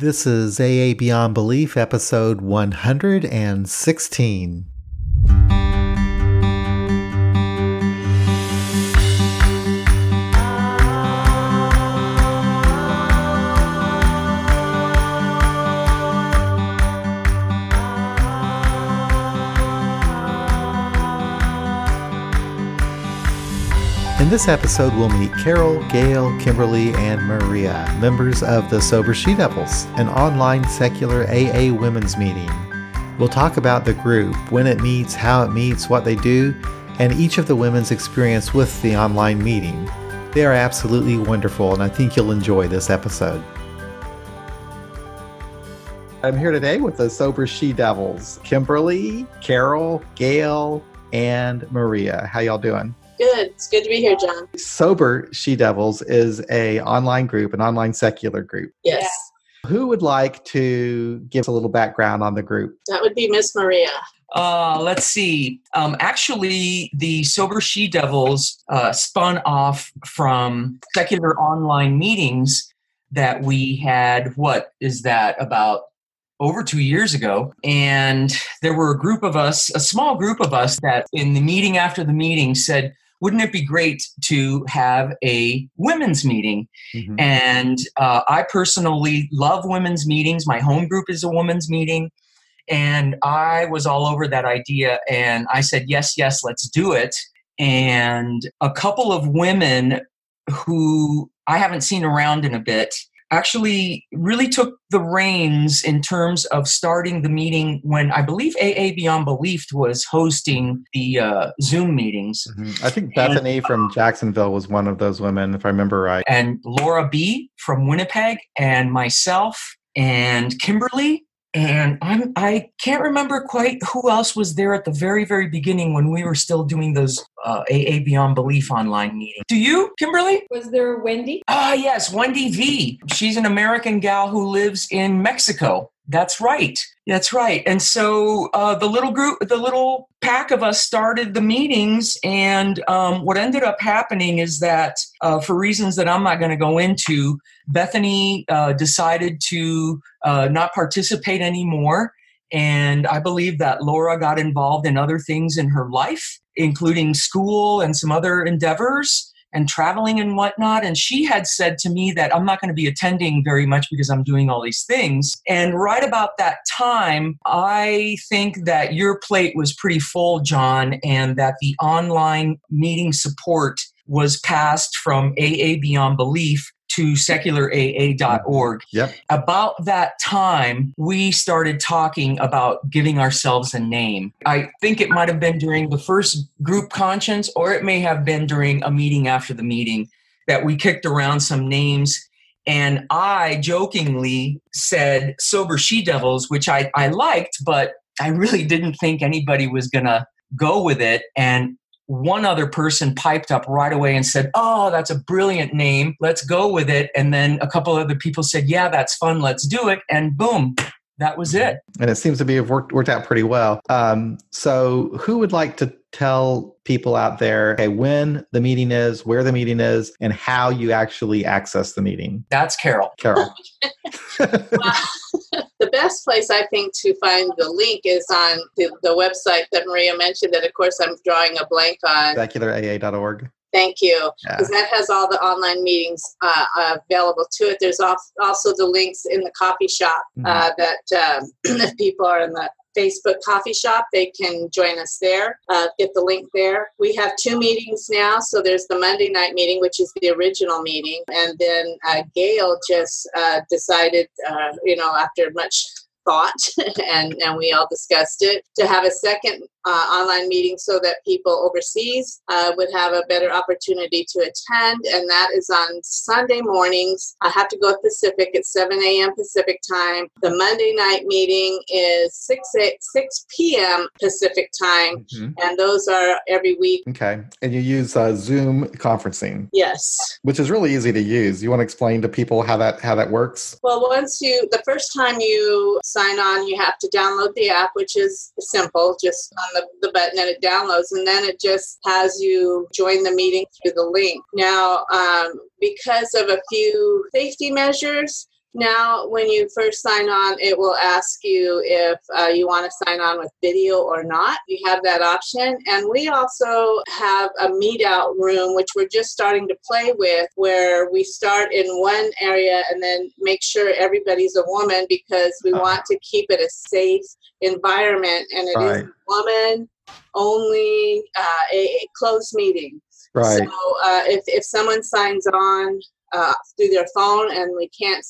This is AA Beyond Belief, episode 116. This episode, we'll meet Carol, Gail, Kimberly, and Maria, members of the Sober She Devils, an online secular AA women's meeting. We'll talk about the group, when it meets, how it meets, what they do, and each of the women's experience with the online meeting. They are absolutely wonderful, and I think you'll enjoy this episode. I'm here today with the Sober She Devils, Kimberly, Carol, Gail, and Maria. How y'all doing? Good. It's good to be here, John. Sober She Devils is a online group, an online secular group. Yes. Who would like to give a little background on the group? That would be Miss Maria. Uh, let's see. Um, actually, the Sober She Devils uh, spun off from secular online meetings that we had. What is that about? Over two years ago, and there were a group of us, a small group of us, that in the meeting after the meeting said, wouldn't it be great to have a women's meeting? Mm-hmm. And uh, I personally love women's meetings. My home group is a women's meeting. And I was all over that idea. And I said, yes, yes, let's do it. And a couple of women who I haven't seen around in a bit actually really took the reins in terms of starting the meeting when I believe AA Beyond Belief was hosting the uh, Zoom meetings. Mm-hmm. I think Bethany and, from Jacksonville was one of those women, if I remember right. And Laura B from Winnipeg, and myself, and Kimberly and I'm I can't remember quite who else was there at the very very beginning when we were still doing those uh, AA Beyond Belief online meetings. Do you, Kimberly? Was there Wendy? Ah, yes, Wendy V. She's an American gal who lives in Mexico. That's right. That's right. And so uh, the little group, the little pack of us started the meetings. And um, what ended up happening is that, uh, for reasons that I'm not going to go into, Bethany uh, decided to uh, not participate anymore. And I believe that Laura got involved in other things in her life, including school and some other endeavors and traveling and whatnot. And she had said to me that I'm not going to be attending very much because I'm doing all these things. And right about that time, I think that your plate was pretty full, John, and that the online meeting support was passed from AA Beyond Belief to secularaa.org. Yep. About that time, we started talking about giving ourselves a name. I think it might have been during the first group conscience, or it may have been during a meeting after the meeting that we kicked around some names. And I jokingly said Sober She Devils, which I, I liked, but I really didn't think anybody was going to go with it. And one other person piped up right away and said, Oh, that's a brilliant name. Let's go with it. And then a couple other people said, Yeah, that's fun. Let's do it. And boom, that was it. And it seems to be worked, worked out pretty well. Um, so, who would like to tell people out there okay, when the meeting is, where the meeting is, and how you actually access the meeting? That's Carol. Carol. the best place I think to find the link is on the, the website that Maria mentioned. That of course I'm drawing a blank on. SecularAA.org. Thank you, because yeah. that has all the online meetings uh, available to it. There's also the links in the coffee shop mm-hmm. uh, that um, if people are in the Facebook coffee shop. They can join us there, uh, get the link there. We have two meetings now. So there's the Monday night meeting, which is the original meeting. And then uh, Gail just uh, decided, uh, you know, after much thought and, and we all discussed it to have a second uh, online meetings so that people overseas uh, would have a better opportunity to attend. And that is on Sunday mornings. I have to go Pacific at 7 a.m. Pacific time. The Monday night meeting is 6, 8, 6 p.m. Pacific time. Mm-hmm. And those are every week. Okay. And you use uh, Zoom conferencing. Yes. Which is really easy to use. You want to explain to people how that how that works? Well, once you the first time you sign on, you have to download the app, which is simple. Just the, the button and it downloads, and then it just has you join the meeting through the link. Now, um, because of a few safety measures, Now, when you first sign on, it will ask you if uh, you want to sign on with video or not. You have that option. And we also have a meet out room, which we're just starting to play with, where we start in one area and then make sure everybody's a woman because we uh-huh. want to keep it a safe environment. And it right. is woman only uh, a, a closed meeting. Right. So uh, if, if someone signs on uh, through their phone and we can't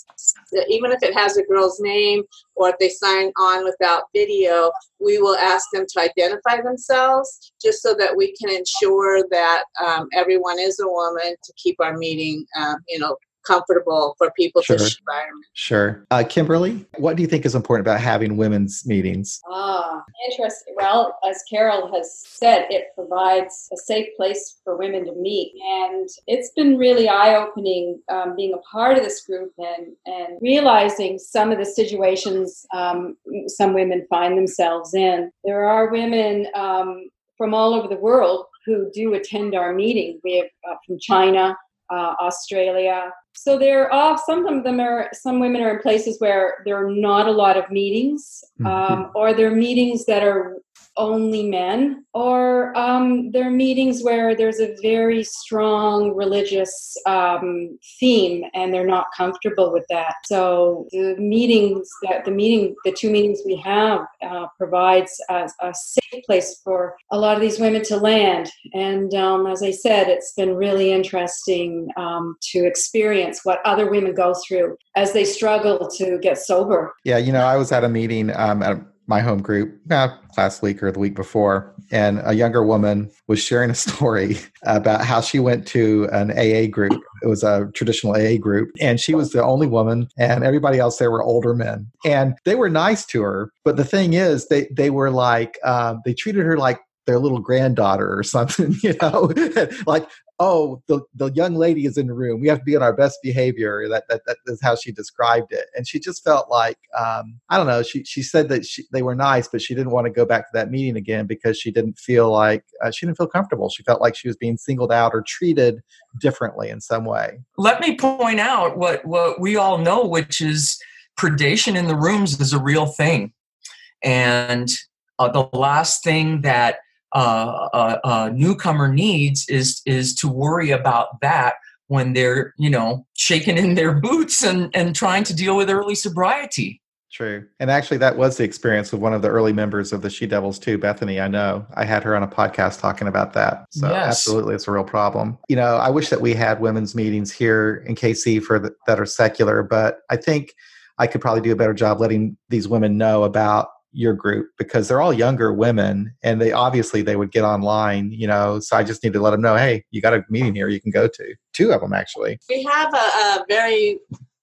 even if it has a girl's name or if they sign on without video we will ask them to identify themselves just so that we can ensure that um, everyone is a woman to keep our meeting um, you know comfortable for people sure. to environment. Sure. Uh, Kimberly, what do you think is important about having women's meetings? Ah, interesting. Well, as Carol has said, it provides a safe place for women to meet. And it's been really eye opening um, being a part of this group and, and realizing some of the situations um, some women find themselves in. There are women um, from all over the world who do attend our meeting. We have uh, from China, uh, Australia. So they're off. Some of them are. Some women are in places where there are not a lot of meetings, mm-hmm. um, or there are meetings that are only men, or um, there are meetings where there's a very strong religious um, theme, and they're not comfortable with that. So the meetings that the meeting, the two meetings we have, uh, provides a, a, safe place for a lot of these women to land. And um, as I said, it's been really interesting um, to experience what other women go through as they struggle to get sober. Yeah, you know, I was at a meeting um, at my home group uh, last week or the week before, and a younger woman was sharing a story about how she went to an AA group. It was a traditional AA group, and she was the only woman, and everybody else there were older men, and they were nice to her. But the thing is, they they were like um, they treated her like their little granddaughter or something, you know, like oh, the, the young lady is in the room. We have to be on our best behavior. That, that, that is how she described it. And she just felt like, um, I don't know, she, she said that she, they were nice, but she didn't want to go back to that meeting again because she didn't feel like, uh, she didn't feel comfortable. She felt like she was being singled out or treated differently in some way. Let me point out what, what we all know, which is predation in the rooms is a real thing. And uh, the last thing that uh, a, a newcomer needs is is to worry about that when they're you know shaking in their boots and and trying to deal with early sobriety True. And actually, that was the experience of one of the early members of the She Devils, too, Bethany. I know. I had her on a podcast talking about that. So, yes. absolutely, it's a real problem. You know, I wish that we had women's meetings here in KC for the, that are secular, but I think I could probably do a better job letting these women know about your group because they're all younger women and they obviously they would get online you know so i just need to let them know hey you got a meeting here you can go to two of them actually. We have a, a very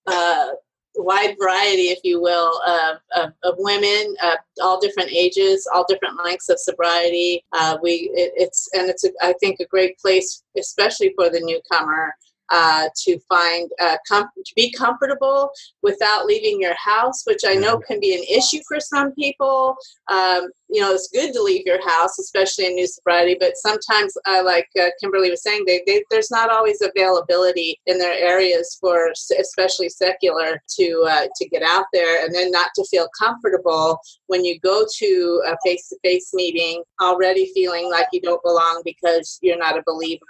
uh, wide variety if you will of, of, of women uh, all different ages all different lengths of sobriety. Uh, we it, it's and it's a, I think a great place especially for the newcomer uh, to find uh, com- to be comfortable without leaving your house, which I know can be an issue for some people. Um, you know, it's good to leave your house, especially in new sobriety, but sometimes, uh, like uh, Kimberly was saying, they, they, there's not always availability in their areas for, especially secular, to uh, to get out there, and then not to feel comfortable when you go to a face-to-face meeting already feeling like you don't belong because you're not a believer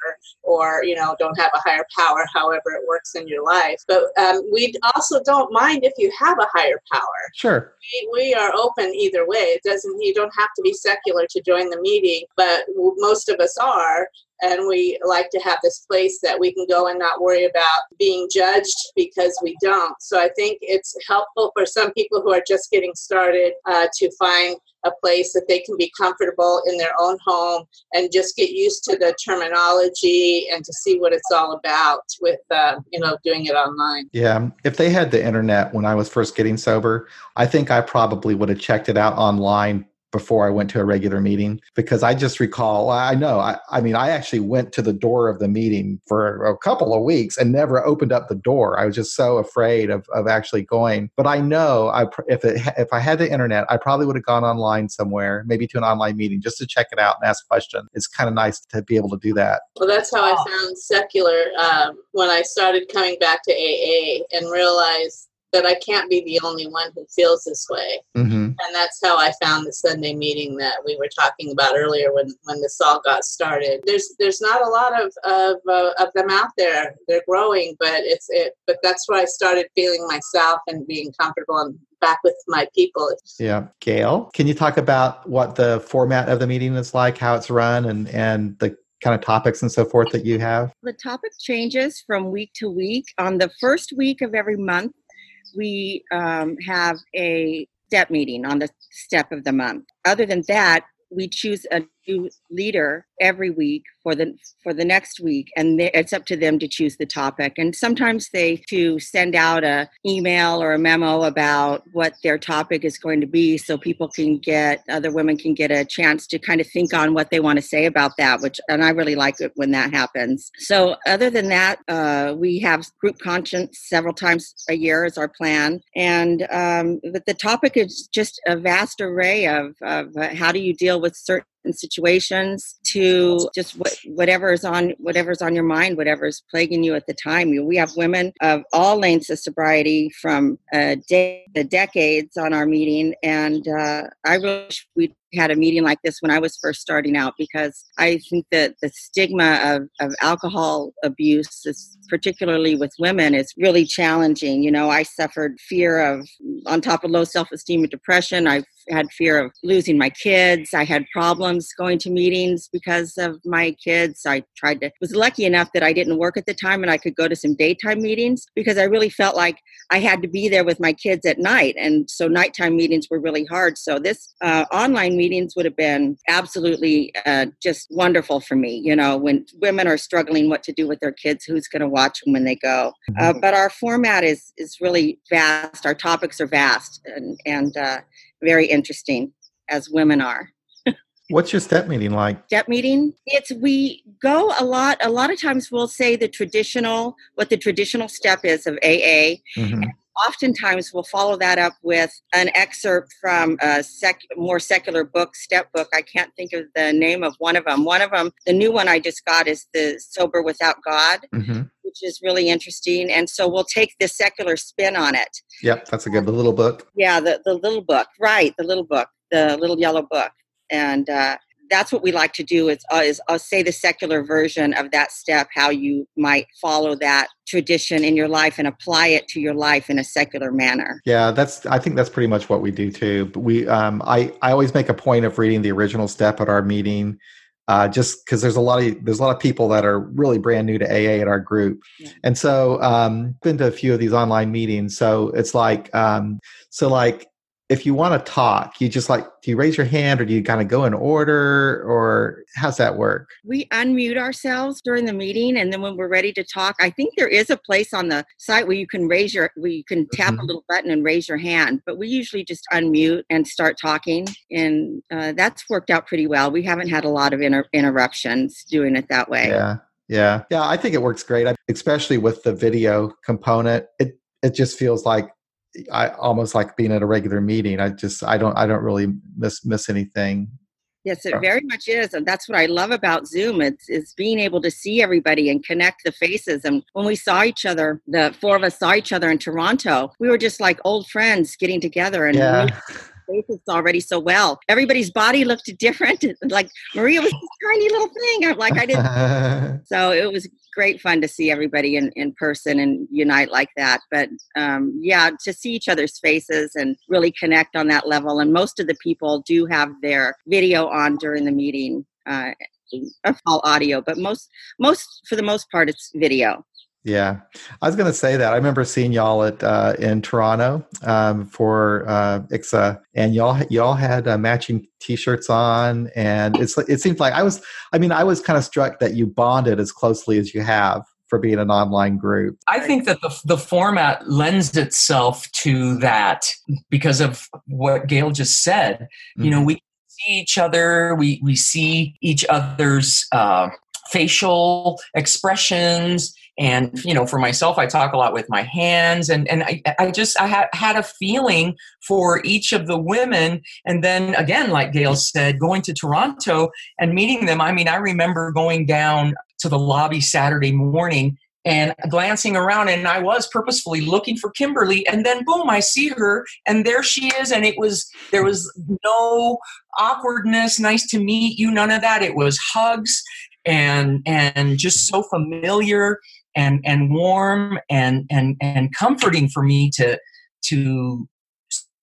or you know don't have a higher power, however it works in your life. But um, we also don't mind if you have a higher power. Sure, we, we are open either way. It doesn't you don't don't have to be secular to join the meeting, but most of us are. And we like to have this place that we can go and not worry about being judged because we don't. So I think it's helpful for some people who are just getting started uh, to find a place that they can be comfortable in their own home and just get used to the terminology and to see what it's all about with uh, you know doing it online yeah if they had the internet when i was first getting sober i think i probably would have checked it out online before I went to a regular meeting because I just recall, I know, I, I mean, I actually went to the door of the meeting for a couple of weeks and never opened up the door. I was just so afraid of, of actually going. But I know I, if, it, if I had the internet, I probably would have gone online somewhere, maybe to an online meeting just to check it out and ask questions. It's kind of nice to be able to do that. Well, that's how I found secular um, when I started coming back to AA and realized that I can't be the only one who feels this way. Mm-hmm. And that's how I found the Sunday meeting that we were talking about earlier when, when this all got started. There's there's not a lot of of, uh, of them out there. They're growing, but it's it. But that's where I started feeling myself and being comfortable and back with my people. Yeah, Gail, can you talk about what the format of the meeting is like, how it's run, and and the kind of topics and so forth that you have? The topic changes from week to week. On the first week of every month, we um, have a step meeting on the step of the month. Other than that, we choose a leader every week for the for the next week and they, it's up to them to choose the topic. And sometimes they to send out a email or a memo about what their topic is going to be so people can get other women can get a chance to kind of think on what they want to say about that which and i really like it when that happens. So other than that uh, we have group conscience several times a year is our plan. And um, but the topic is just a vast array of, of uh, how do you deal with certain situations to just what, whatever's on whatever's on your mind whatever's plaguing you at the time. We have women of all lengths of sobriety from uh, de- decades on our meeting and uh, i wish we had a meeting like this when I was first starting out because I think that the stigma of, of alcohol abuse, is, particularly with women, is really challenging. You know, I suffered fear of, on top of low self esteem and depression, I've had fear of losing my kids. I had problems going to meetings because of my kids. I tried to, was lucky enough that I didn't work at the time and I could go to some daytime meetings because I really felt like I had to be there with my kids at night. And so nighttime meetings were really hard. So this uh, online meetings would have been absolutely uh, just wonderful for me. You know, when women are struggling what to do with their kids, who's going to watch them when they go. Uh, mm-hmm. but our format is is really vast. Our topics are vast and and uh, very interesting, as women are. What's your step meeting like? Step meeting? It's we go a lot. A lot of times we'll say the traditional, what the traditional step is of AA. Mm-hmm oftentimes we'll follow that up with an excerpt from a sec- more secular book, step book. I can't think of the name of one of them. One of them, the new one I just got is the Sober Without God. Mm-hmm. Which is really interesting, and so we'll take the secular spin on it. Yep, that's a good the little book. Yeah, the the little book, right? The little book, the little yellow book, and uh, that's what we like to do is, uh, is uh, say the secular version of that step how you might follow that tradition in your life and apply it to your life in a secular manner yeah that's i think that's pretty much what we do too but we um, I, I always make a point of reading the original step at our meeting uh, just because there's a lot of there's a lot of people that are really brand new to AA in our group, yeah. and so um, been to a few of these online meetings. So it's like um, so like if you want to talk, you just like, do you raise your hand or do you kind of go in order or how's that work? We unmute ourselves during the meeting. And then when we're ready to talk, I think there is a place on the site where you can raise your, where you can tap mm-hmm. a little button and raise your hand. But we usually just unmute and start talking. And uh, that's worked out pretty well. We haven't had a lot of inter- interruptions doing it that way. Yeah. Yeah. Yeah. I think it works great, especially with the video component. It, it just feels like I almost like being at a regular meeting. I just I don't I don't really miss miss anything. Yes, it very much is, and that's what I love about Zoom. It's is being able to see everybody and connect the faces. And when we saw each other, the four of us saw each other in Toronto. We were just like old friends getting together and. Yeah. faces already so well. Everybody's body looked different. Like Maria was this tiny little thing. I'm like I didn't. so it was great fun to see everybody in, in person and unite like that. But um, yeah, to see each other's faces and really connect on that level. And most of the people do have their video on during the meeting. Uh, all audio, but most most for the most part it's video. Yeah, I was going to say that. I remember seeing y'all at uh, in Toronto um, for uh, ICSA, and y'all y'all had uh, matching T-shirts on, and it's it seems like I was. I mean, I was kind of struck that you bonded as closely as you have for being an online group. I think that the the format lends itself to that because of what Gail just said. Mm-hmm. You know, mm-hmm. we see each other, we we see each other's uh, facial expressions and you know for myself i talk a lot with my hands and and i, I just i had, had a feeling for each of the women. And then again like gail said going to toronto and meeting them i mean i remember going down to the lobby saturday morning and glancing around and I was purposefully looking for Kimberly. And then boom I see her and there she is. And it was there was no awkwardness nice to meet you none of that. It was hugs and and just so familiar and and warm and and and comforting for me to to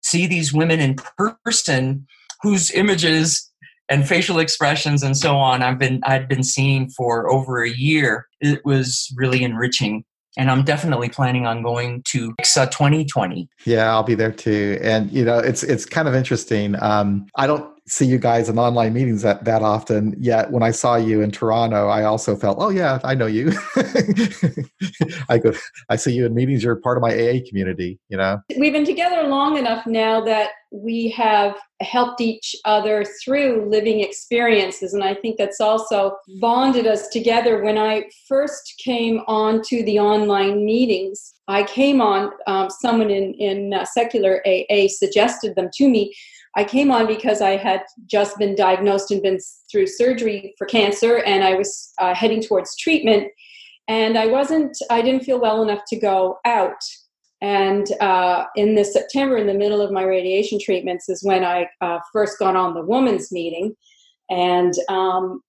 see these women in person whose images and facial expressions and so on I've been I'd been seeing for over a year. It was really enriching. And I'm definitely planning on going to ICSA 2020. Yeah, I'll be there too. And you know, it's it's kind of interesting. Um, I don't see you guys in online meetings that, that often. Yet when I saw you in Toronto, I also felt, oh yeah, I know you. I go, I see you in meetings. You're part of my AA community. You know, we've been together long enough now that we have helped each other through living experiences, and I think that's also bonded us together. When I first came on to the online meetings, I came on. Um, someone in in uh, secular AA suggested them to me I came on because I had just been diagnosed and been through surgery for cancer, and I was uh, heading towards treatment. And I wasn't, I didn't feel well enough to go out. And uh, in this September, in the middle of my radiation treatments, is when I uh, first got on the women's meeting. And um,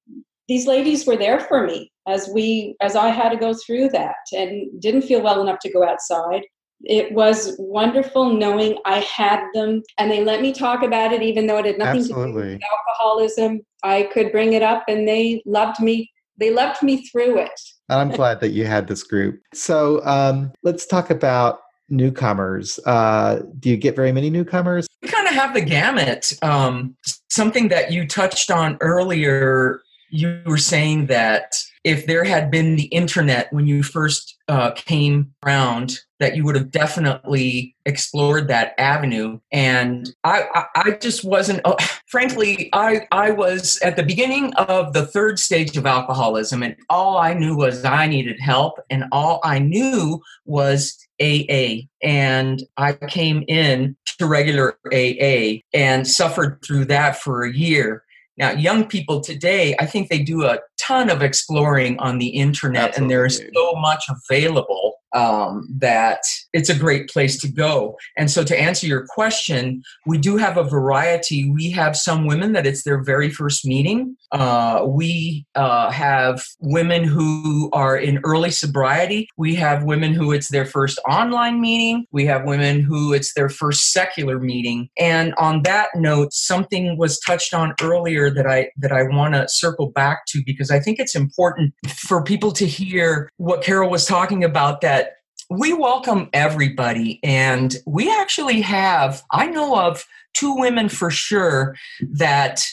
these ladies were there for me as we, as I had to go through that, and didn't feel well enough to go outside it was wonderful knowing I had them and they let me talk about it even though it had nothing Absolutely. to do with alcoholism. I could bring it up and they loved me. They loved me through it. I'm glad that you had this group. So um, let's talk about newcomers. Uh, do you get very many newcomers? We kind of have the gamut. Um, something that you touched on earlier, you were saying that if there had been the internet when you first uh, came around, that you would have definitely explored that avenue. And I, I, I just wasn't. Uh, frankly, I, I was at the beginning of the third stage of alcoholism, and all I knew was I needed help, and all I knew was AA. And I came in to regular AA and suffered through that for a year. Now, young people today, I think they do a ton of exploring on the internet, Absolutely. and there is so much available um, that it's a great place to go. And so, to answer your question, we do have a variety. We have some women that it's their very first meeting. Uh, we uh, have women who are in early sobriety. We have women who it's their first online meeting. We have women who it's their first secular meeting. And on that note, something was touched on earlier that I that I want to circle back to because I think it's important for people to hear what Carol was talking about that we welcome everybody and we actually have i know of two women for sure that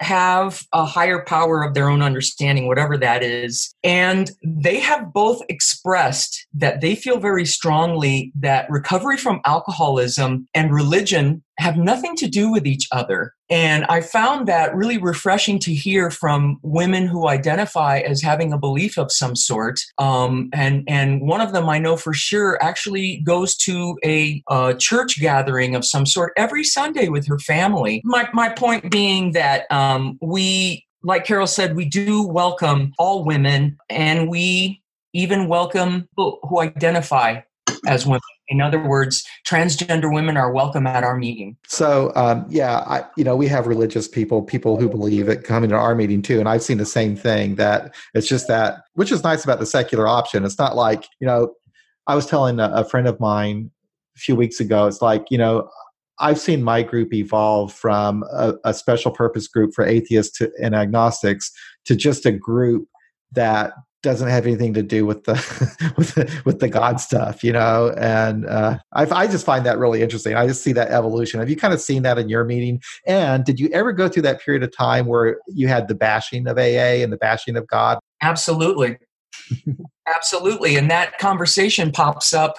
have a higher power of their own understanding whatever that is and they have both expressed that they feel very strongly that recovery from alcoholism and religion have nothing to do with each other. And I found that really refreshing to hear from women who identify as having a belief of some sort. Um, and, and one of them I know for sure actually goes to a, a church gathering of some sort every Sunday with her family. My, my point being that um, we, like Carol said, we do welcome all women and we even welcome who identify as women. In other words, transgender women are welcome at our meeting. So, um, yeah, I, you know, we have religious people, people who believe it coming to our meeting too, and I've seen the same thing. That it's just that, which is nice about the secular option. It's not like you know, I was telling a, a friend of mine a few weeks ago. It's like you know, I've seen my group evolve from a, a special purpose group for atheists to, and agnostics to just a group that doesn't have anything to do with the with the, with the God stuff, you know. And uh, I, I just find that really interesting. I just see that evolution. Have you kind of seen that in your meeting? And did you ever go through that period of time where you had the bashing of AA and the bashing of God? Absolutely. Absolutely. And that conversation pops up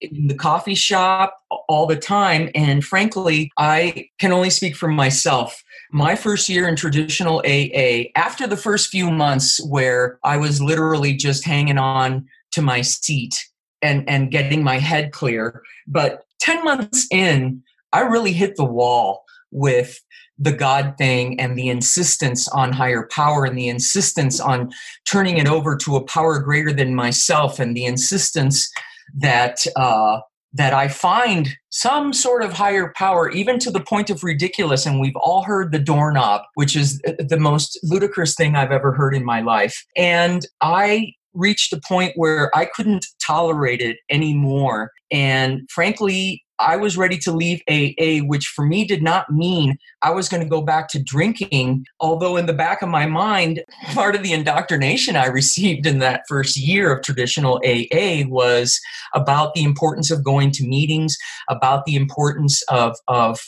in the coffee shop all the time. And frankly, I can only speak for myself my first year in traditional AA, after the first few months where I was literally just hanging on to my seat and, and getting my head clear, but 10 months in, I really hit the wall with the God thing and the insistence on higher power and the insistence on turning it over to a power greater than myself and the insistence that uh, that I find some sort of higher power, even to the point of ridiculous. And we've all heard the doorknob, which is the most ludicrous thing I've ever heard in my life. And I reached a point where I couldn't tolerate it anymore. And frankly, I was ready to leave AA, which for me did not mean I was going to go back to drinking. Although, in the back of my mind, part of the indoctrination I received in that first year of traditional AA was about the importance of going to meetings, about the importance of, of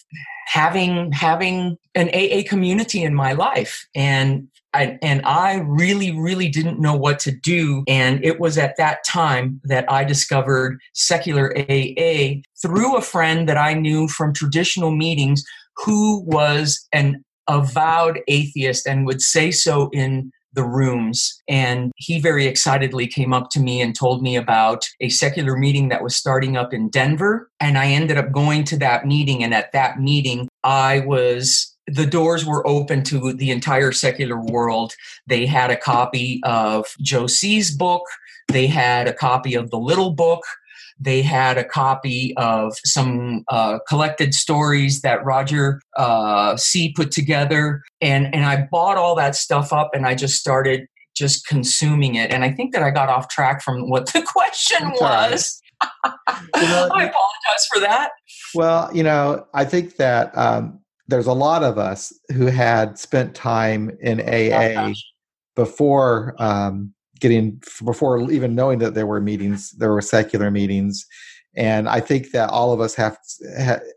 having having an AA community in my life. And I, and I really, really didn't know what to do. And it was at that time that I discovered secular AA through a friend that I knew from traditional meetings who was an avowed atheist and would say so in the rooms. And he very excitedly came up to me and told me about a secular meeting that was starting up in Denver. And I ended up going to that meeting. And at that meeting, I was the doors were open to the entire secular world. They had a copy of Joe C.'s book, they had a copy of the little book, they had a copy of some uh, collected stories that Roger uh, C put together, and and I bought all that stuff up, and I just started just consuming it. And I think that I got off track from what the question was. you know, I apologize for that. Well, you know, I think that um, there's a lot of us who had spent time in AA before um, getting before even knowing that there were meetings, there were secular meetings, and I think that all of us have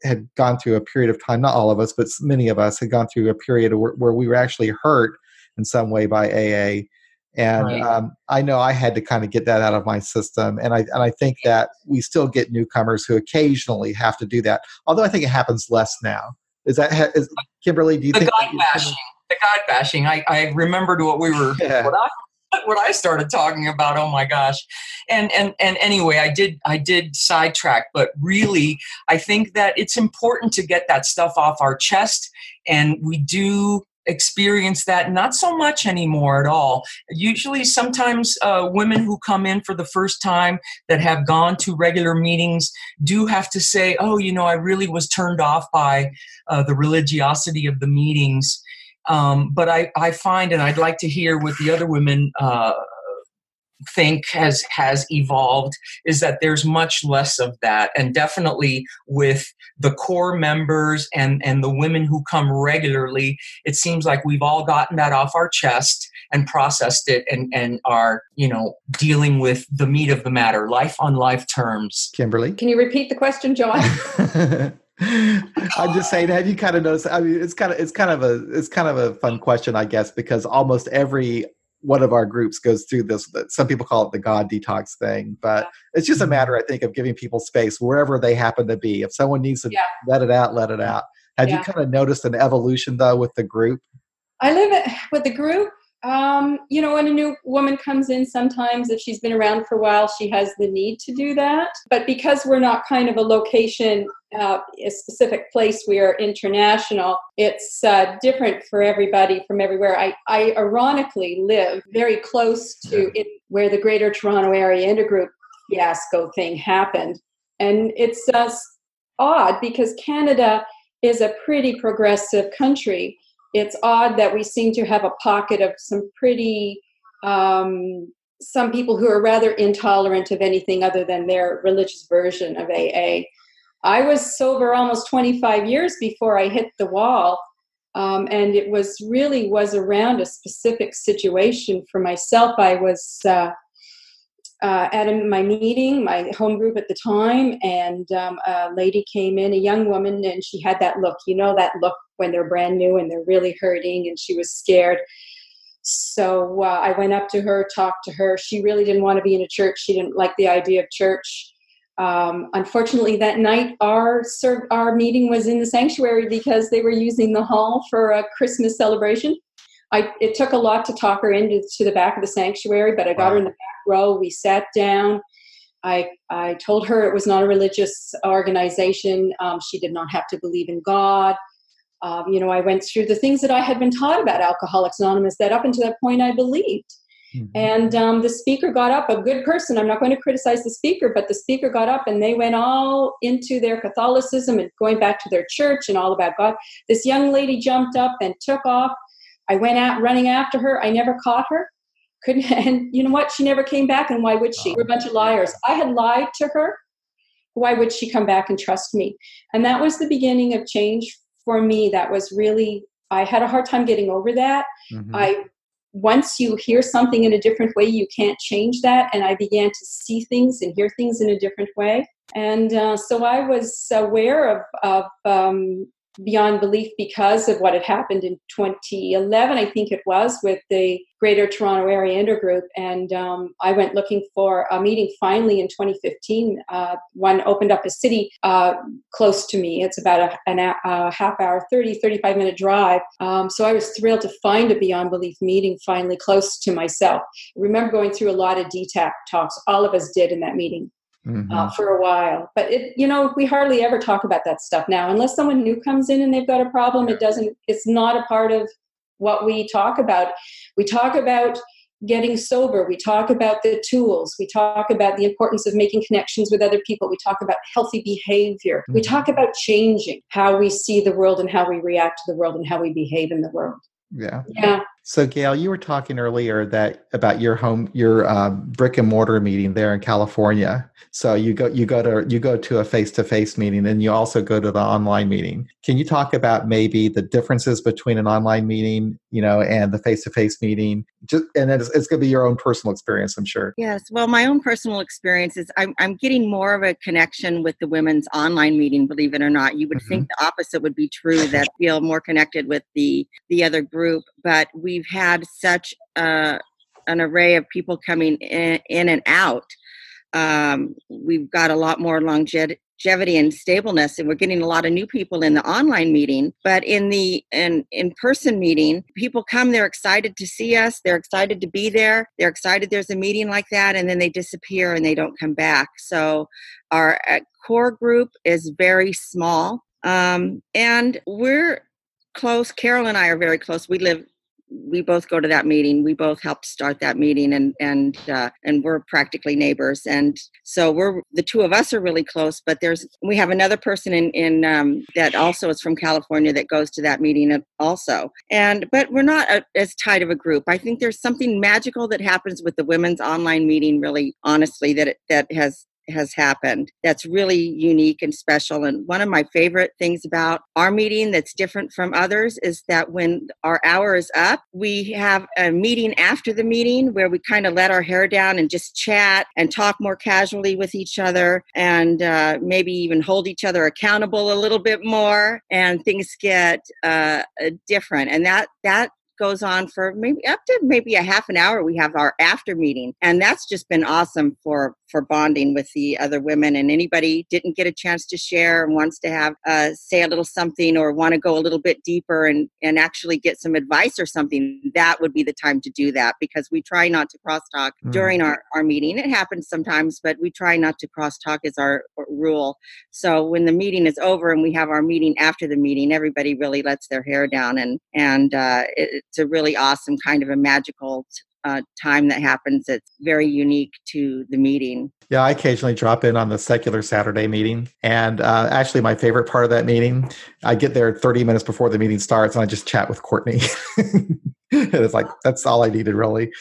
had gone through a period of time. Not all of us, but many of us had gone through a period where, where we were actually hurt in some way by AA. And right. um, I know I had to kind of get that out of my system, and I and I think that we still get newcomers who occasionally have to do that. Although I think it happens less now. Is that is, Kimberly? Do you think the think God bashing? The God bashing. I I remembered what we were. Yeah. What I what I started talking about. Oh my gosh. And and and anyway, I did I did sidetrack, but really I think that it's important to get that stuff off our chest and we do experience that not so much anymore at all usually sometimes uh, women who come in for the first time that have gone to regular meetings do have to say oh you know i really was turned off by uh, the religiosity of the meetings um, but I, I find and i'd like to hear what the other women uh, think has has evolved is that there's much less of that. And definitely with the core members and and the women who come regularly it seems like we've all gotten that off our chest and processed it and and are you know dealing with the meat of the matter life on life terms. Kimberly? Can you repeat the question john I'm just saying, have you kind of noticed? I mean, it's kind of it's kind of a it's kind of a fun question, I guess, because almost every one of our groups goes through this some people call it the god detox thing but it's just a matter i think of giving people space wherever they happen to be if someone needs to yeah. let it out let it out have yeah. you kind of noticed an evolution though with the group i live with the group um, you know, when a new woman comes in, sometimes if she's been around for a while, she has the need to do that. But because we're not kind of a location, uh, a specific place, we are international, it's uh, different for everybody from everywhere. I, I ironically live very close to it, where the Greater Toronto Area Intergroup fiasco thing happened. And it's just odd because Canada is a pretty progressive country it's odd that we seem to have a pocket of some pretty um, some people who are rather intolerant of anything other than their religious version of AA. I was sober almost 25 years before I hit the wall, um, and it was really was around a specific situation for myself. I was uh, uh, at a, my meeting, my home group at the time, and um, a lady came in, a young woman, and she had that look, you know, that look when they're brand new and they're really hurting, and she was scared. So uh, I went up to her, talked to her. She really didn't want to be in a church. She didn't like the idea of church. Um, unfortunately, that night our our meeting was in the sanctuary because they were using the hall for a Christmas celebration. I, it took a lot to talk her into to the back of the sanctuary, but I got wow. her in the back row. We sat down. I, I told her it was not a religious organization. Um, she did not have to believe in God. Um, you know, I went through the things that I had been taught about Alcoholics Anonymous that up until that point I believed. Mm-hmm. And um, the speaker got up, a good person. I'm not going to criticize the speaker, but the speaker got up and they went all into their Catholicism and going back to their church and all about God. This young lady jumped up and took off. I went out running after her. I never caught her. Couldn't, and you know what? She never came back. And why would she? We're a bunch of liars. I had lied to her. Why would she come back and trust me? And that was the beginning of change for me. That was really, I had a hard time getting over that. Mm-hmm. I once you hear something in a different way, you can't change that. And I began to see things and hear things in a different way. And uh, so I was aware of, of um, beyond belief because of what had happened in 2011, I think it was, with the Greater Toronto Area Intergroup. And um, I went looking for a meeting finally in 2015. Uh, one opened up a city uh, close to me. It's about a, an, a half hour, 30, 35 minute drive. Um, so I was thrilled to find a Beyond Belief meeting finally close to myself. I remember going through a lot of detox talks. All of us did in that meeting mm-hmm. uh, for a while. But it, you know, we hardly ever talk about that stuff now, unless someone new comes in and they've got a problem. It doesn't. It's not a part of what we talk about. We talk about getting sober. We talk about the tools. We talk about the importance of making connections with other people. We talk about healthy behavior. Mm-hmm. We talk about changing how we see the world and how we react to the world and how we behave in the world. Yeah. Yeah. So, Gail, you were talking earlier that about your home, your um, brick and mortar meeting there in California. So you go, you go to, you go to a face-to-face meeting, and you also go to the online meeting. Can you talk about maybe the differences between an online meeting, you know, and the face-to-face meeting? Just, and it's, it's going to be your own personal experience, I'm sure. Yes. Well, my own personal experience is I'm, I'm getting more of a connection with the women's online meeting. Believe it or not, you would mm-hmm. think the opposite would be true. That feel more connected with the the other group, but we we've had such uh, an array of people coming in, in and out. Um, we've got a lot more longevity and stableness and we're getting a lot of new people in the online meeting but in the in in-person meeting people come they're excited to see us they're excited to be there they're excited there's a meeting like that and then they disappear and they don't come back so our uh, core group is very small um, and we're close carol and i are very close we live we both go to that meeting. We both helped start that meeting, and and uh, and we're practically neighbors. And so we're the two of us are really close. But there's we have another person in in um, that also is from California that goes to that meeting also. And but we're not a, as tight of a group. I think there's something magical that happens with the women's online meeting. Really, honestly, that it, that has has happened that's really unique and special. And one of my favorite things about our meeting that's different from others is that when our hour is up, we have a meeting after the meeting where we kind of let our hair down and just chat and talk more casually with each other and uh, maybe even hold each other accountable a little bit more and things get uh, different. And that, that goes on for maybe up to maybe a half an hour we have our after meeting and that's just been awesome for for bonding with the other women and anybody didn't get a chance to share and wants to have uh, say a little something or want to go a little bit deeper and and actually get some advice or something that would be the time to do that because we try not to crosstalk mm. during our our meeting it happens sometimes but we try not to crosstalk is our rule so when the meeting is over and we have our meeting after the meeting everybody really lets their hair down and and uh, it, it's a really awesome kind of a magical uh, time that happens that's very unique to the meeting. Yeah, I occasionally drop in on the secular Saturday meeting. And uh, actually, my favorite part of that meeting, I get there 30 minutes before the meeting starts and I just chat with Courtney. and it's like, that's all I needed, really.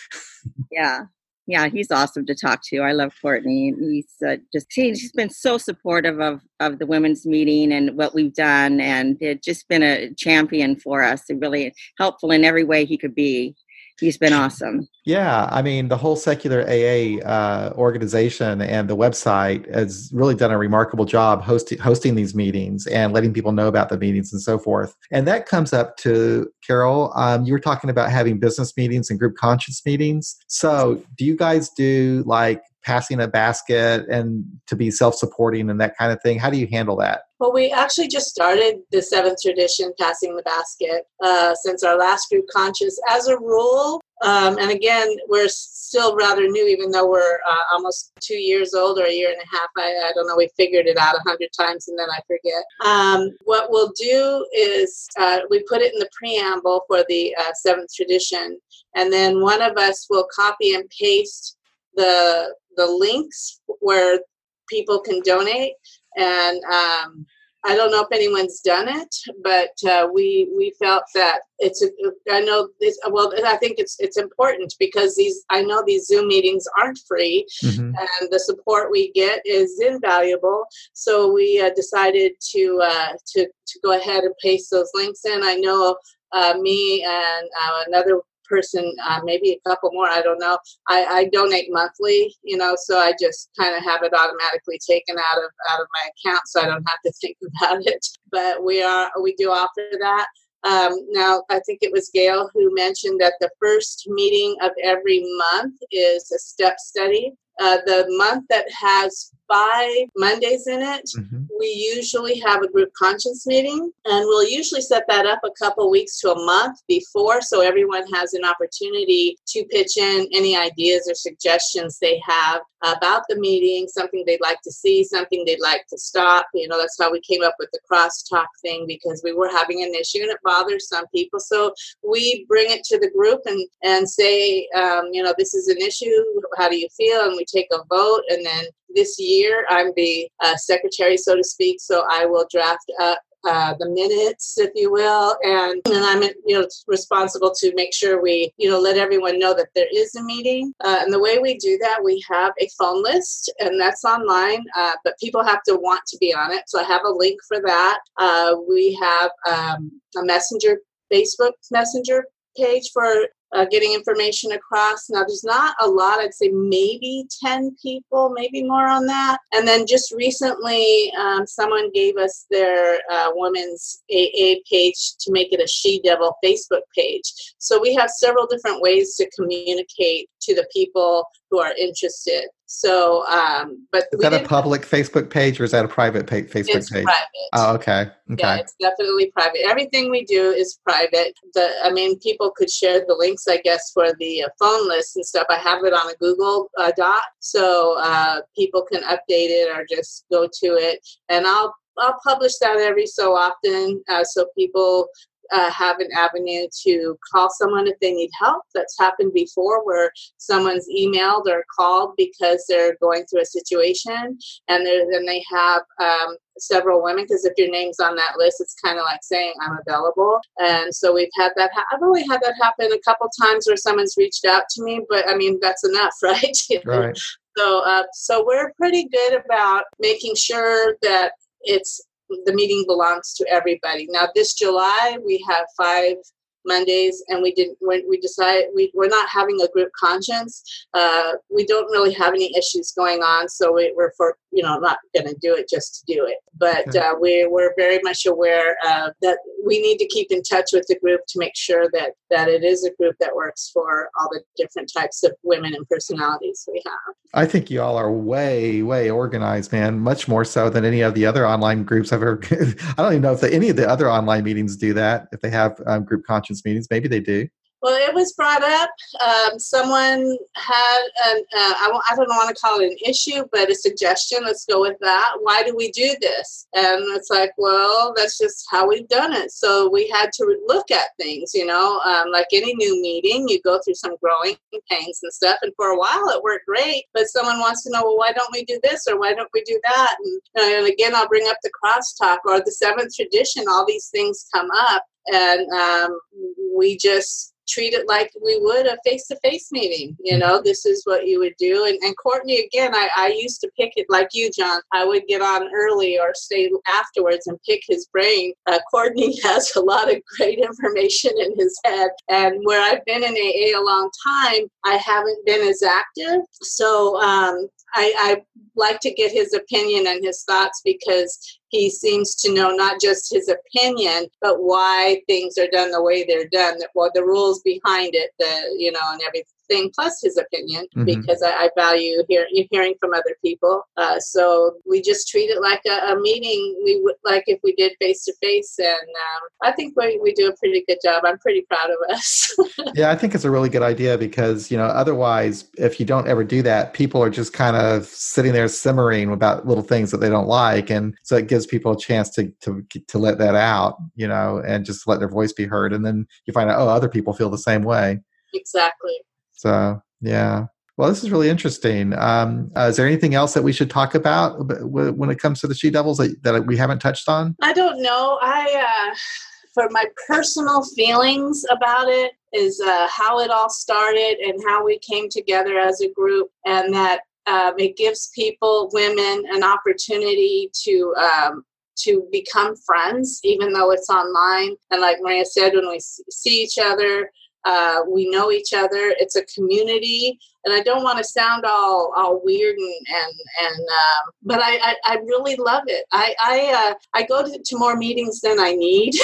Yeah. Yeah, he's awesome to talk to. I love Courtney. He's uh, just he's been so supportive of of the women's meeting and what we've done, and it's just been a champion for us. And really helpful in every way he could be he's been awesome. Yeah, I mean, the whole secular AA uh, organization and the website has really done a remarkable job hosting hosting these meetings and letting people know about the meetings and so forth. And that comes up to Carol. Um, you were talking about having business meetings and group conscience meetings. So, do you guys do like passing a basket and to be self-supporting and that kind of thing? How do you handle that? Well, we actually just started the seventh tradition, passing the basket, uh, since our last group conscious. As a rule, um, and again, we're still rather new, even though we're uh, almost two years old or a year and a half. I, I don't know. We figured it out a hundred times and then I forget. Um, what we'll do is uh, we put it in the preamble for the uh, seventh tradition, and then one of us will copy and paste the the links where people can donate and um, I don't know if anyone's done it, but uh, we we felt that it's a, I know this well I think it's it's important because these I know these Zoom meetings aren't free mm-hmm. and the support we get is invaluable. So we uh, decided to uh, to to go ahead and paste those links in. I know uh, me and uh, another person, uh, maybe a couple more, I don't know. I, I donate monthly, you know, so I just kind of have it automatically taken out of out of my account, so I don't have to think about it. But we are we do offer that. Um, now, I think it was Gail who mentioned that the first meeting of every month is a step study. Uh, the month that has five Mondays in it, mm-hmm. we usually have a group conscience meeting, and we'll usually set that up a couple weeks to a month before so everyone has an opportunity to pitch in any ideas or suggestions they have about the meeting, something they'd like to see, something they'd like to stop. You know, that's how we came up with the crosstalk thing because we were having an issue and it bothers some people. So we bring it to the group and, and say, um, you know, this is an issue. How do you feel? And we take a vote and then this year. I'm the uh, secretary, so to speak, so I will draft up uh, the minutes, if you will, and, and I'm you know responsible to make sure we you know let everyone know that there is a meeting. Uh, and the way we do that, we have a phone list, and that's online, uh, but people have to want to be on it. So I have a link for that. Uh, we have um, a messenger, Facebook Messenger page for uh, getting information across. Now, there's not a lot, I'd say maybe 10 people, maybe more on that. And then just recently, um, someone gave us their uh, women's AA page to make it a She Devil Facebook page. So we have several different ways to communicate to the people who are interested. So, um, but is that a public Facebook page or is that a private pa- Facebook it's page? Private. Oh, okay. Okay. Yeah, it's definitely private. Everything we do is private. The, I mean, people could share the links, I guess, for the uh, phone list and stuff. I have it on a Google uh, Doc, so uh, people can update it or just go to it, and I'll I'll publish that every so often uh, so people uh, have an avenue to call someone if they need help. That's happened before where someone's emailed or called because they're going through a situation and then they have um, several women because if your name's on that list, it's kind of like saying I'm available. And so we've had that. Ha- I've only had that happen a couple times where someone's reached out to me, but I mean that's enough, right? right. So, uh, so we're pretty good about making sure that it's the meeting belongs to everybody. Now, this July, we have five Mondays, and we didn't. When we decided we, we're not having a group conscience, uh, we don't really have any issues going on, so we, are for you know not going to do it just to do it. But uh, we we're very much aware uh, that we need to keep in touch with the group to make sure that that it is a group that works for all the different types of women and personalities we have. I think you all are way way organized, man. Much more so than any of the other online groups I've ever. I don't even know if the, any of the other online meetings do that. If they have um, group conscience meetings. Maybe they do. Well, it was brought up. Um, someone had, an, uh, don't want to call it an issue, but a suggestion. Let's go with that. Why do we do this? And it's like, well, that's just how we've done it. So we had to look at things, you know, um, like any new meeting, you go through some growing pains and stuff. And for a while, it worked great. But someone wants to know, well, why don't we do this or why don't we do that? And, and again, I'll bring up the crosstalk or the seventh tradition. All these things come up and um, we just treat it like we would a face-to-face meeting you know this is what you would do. And, and courtney again I, I used to pick it like you john i would get on early or stay afterwards and pick his brain. Uh, courtney has a lot of great information in his head. And where i've been in aa a long time i haven't been as active. So um, I, I like to get his opinion and his thoughts because he seems to know not just his opinion, but why things are done the way they're done, what the rules behind it, the you know, and everything thing plus his opinion mm-hmm. because I, I, value hear, hearing from other people. Uh, so we just treat it like a, a, meeting we would like if we did face to face, and um, I think we, we do a pretty good job. I'm pretty proud of us. yeah, I think it's a really good idea because you know otherwise, if you don't ever do that, people are just kind of sitting there simmering about little things that they don't like, and so it gives people a chance to to to let that out, you know, and just let their voice be heard, and then you find out oh other people feel the same way. Exactly. So yeah. Well, this is really interesting. Um, uh, is there anything else that we should talk about when it comes to the she devils that, that we haven't touched on? I don't know. I, uh, for my personal feelings about it, is uh, how it all started and how we came together as a group, and that um, it gives people, women, an opportunity to um, to become friends, even though it's online. And like Maria said, when we see each other, uh, we know each other. It's a community, and I don't want to sound all all weird and and and. Um, but I, I, I really love it. I I uh, I go to, to more meetings than I need.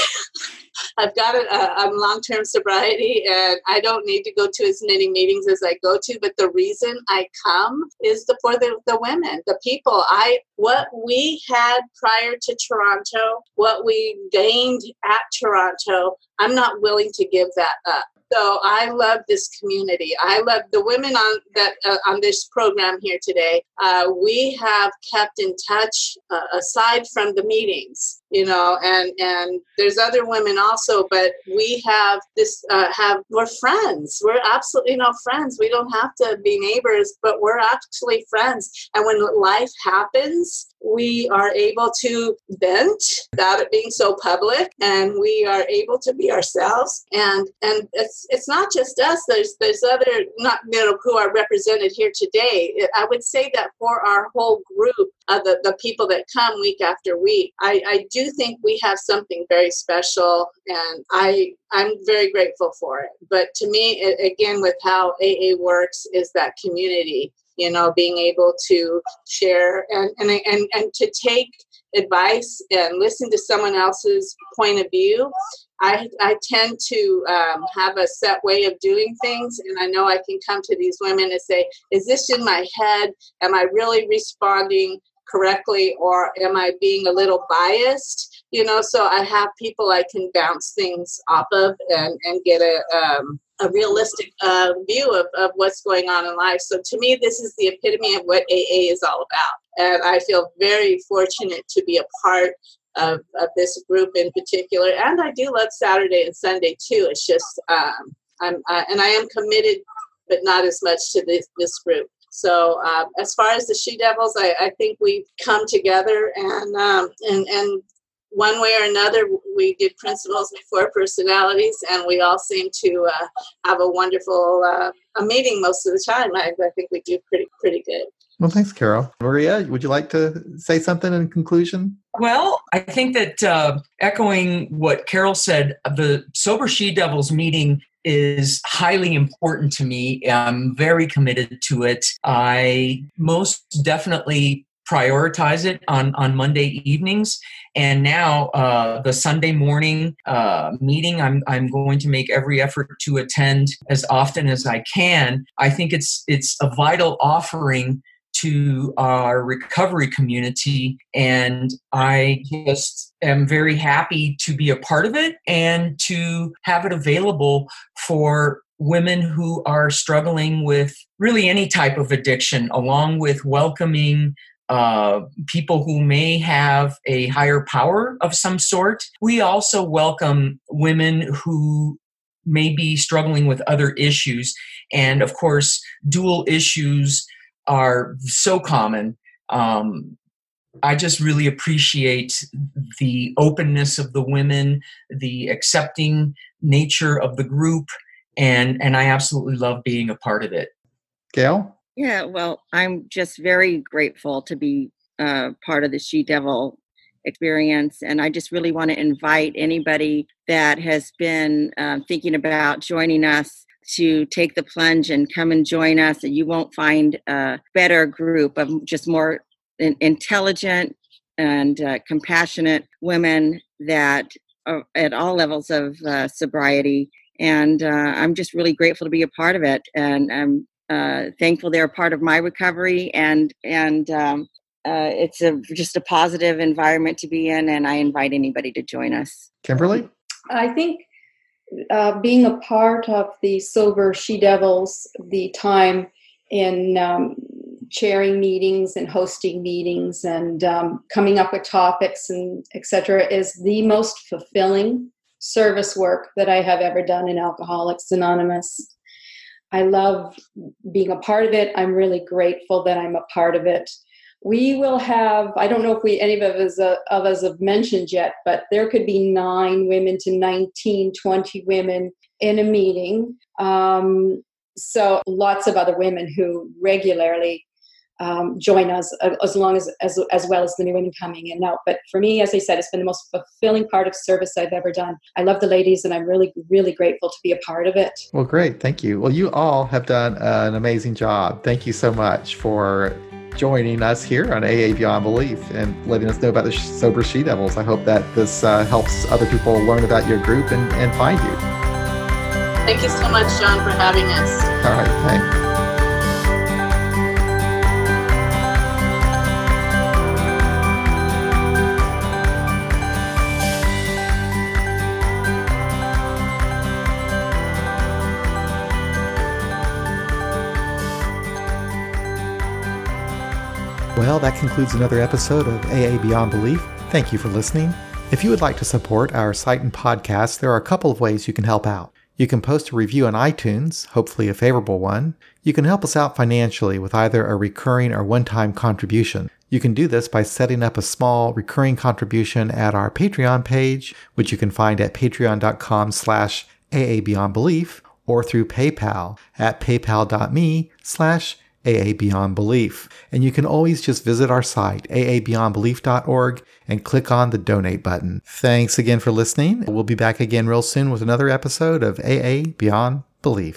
I've got a, long term sobriety, and I don't need to go to as many meetings as I go to. But the reason I come is the for the the women, the people. I what we had prior to Toronto, what we gained at Toronto. I'm not willing to give that up. So I love this community. I love the women on that uh, on this program here today. Uh, we have kept in touch uh, aside from the meetings, you know, and and there's other women also, but we have this uh, have we're friends. We're absolutely no friends. We don't have to be neighbors, but we're actually friends. And when life happens, we are able to vent without it being so public and we are able to be ourselves and and it's it's not just us there's there's other not you know who are represented here today i would say that for our whole group of the, the people that come week after week I, I do think we have something very special and i i'm very grateful for it but to me it, again with how aa works is that community you know being able to share and and and, and to take advice and listen to someone else's point of view I, I tend to um, have a set way of doing things, and I know I can come to these women and say, Is this in my head? Am I really responding correctly, or am I being a little biased? You know, so I have people I can bounce things off of and, and get a, um, a realistic uh, view of, of what's going on in life. So to me, this is the epitome of what AA is all about. And I feel very fortunate to be a part of, of this group in particular. And I do love Saturday and Sunday too. It's just, um, I'm, uh, and I am committed, but not as much to this, this group. So uh, as far as the She Devils, I, I think we've come together and um, and and one way or another, we did principles before personalities, and we all seem to uh, have a wonderful uh, a meeting most of the time. I, I think we do pretty pretty good. Well, thanks, Carol. Maria, would you like to say something in conclusion? Well, I think that uh, echoing what Carol said, the Sober She Devils meeting is highly important to me. I'm very committed to it. I most definitely prioritize it on, on Monday evenings. And now uh, the Sunday morning uh, meeting, I'm, I'm going to make every effort to attend as often as I can. I think it's it's a vital offering to our recovery community and i just am very happy to be a part of it and to have it available for women who are struggling with really any type of addiction along with welcoming uh, people who may have a higher power of some sort. We also welcome women who may be struggling with other issues. And of course, dual issues are so common. Um, I just really appreciate the openness of the women, the accepting nature of the group, and and I absolutely love being a part of it. Gail? Yeah, well, I'm just very grateful to be uh, part of the She Devil experience. And I just really want to invite anybody that has been uh, thinking about joining us to take the plunge and come and join us. And you won't find a better group of just more intelligent, and uh, compassionate women that are at all levels of uh, sobriety. And uh, I'm just really grateful to be a part of it. And I'm uh, thankful they're a part of my recovery. And, and um, uh, it's a, just a positive environment to be in. And I invite anybody to join us. Kimberly? I think uh, being a part of the Sober She Devils, the time in um, chairing meetings and hosting meetings and um, coming up with topics and etc is the most fulfilling service work that i have ever done in alcoholics anonymous. I love being a part of it. I'm really grateful that i'm a part of it we will have i don't know if we any of us uh, of us have mentioned yet but there could be nine women to 19 20 women in a meeting um, so lots of other women who regularly um, join us uh, as long as, as as well as the new women coming in now. But for me, as I said, it's been the most fulfilling part of service I've ever done. I love the ladies, and I'm really really grateful to be a part of it. Well, great, thank you. Well, you all have done an amazing job. Thank you so much for joining us here on AA Beyond Belief and letting us know about the Sober She Devils. I hope that this uh, helps other people learn about your group and, and find you. Thank you so much, John, for having us. All right, thanks. Well, that concludes another episode of AA Beyond Belief. Thank you for listening. If you would like to support our site and podcast, there are a couple of ways you can help out. You can post a review on iTunes, hopefully a favorable one. You can help us out financially with either a recurring or one-time contribution. You can do this by setting up a small recurring contribution at our Patreon page, which you can find at patreon.com slash aabeyondbelief or through PayPal at paypal.me slash AA Beyond Belief. And you can always just visit our site, aabeyondbelief.org, and click on the donate button. Thanks again for listening. We'll be back again real soon with another episode of AA Beyond Belief.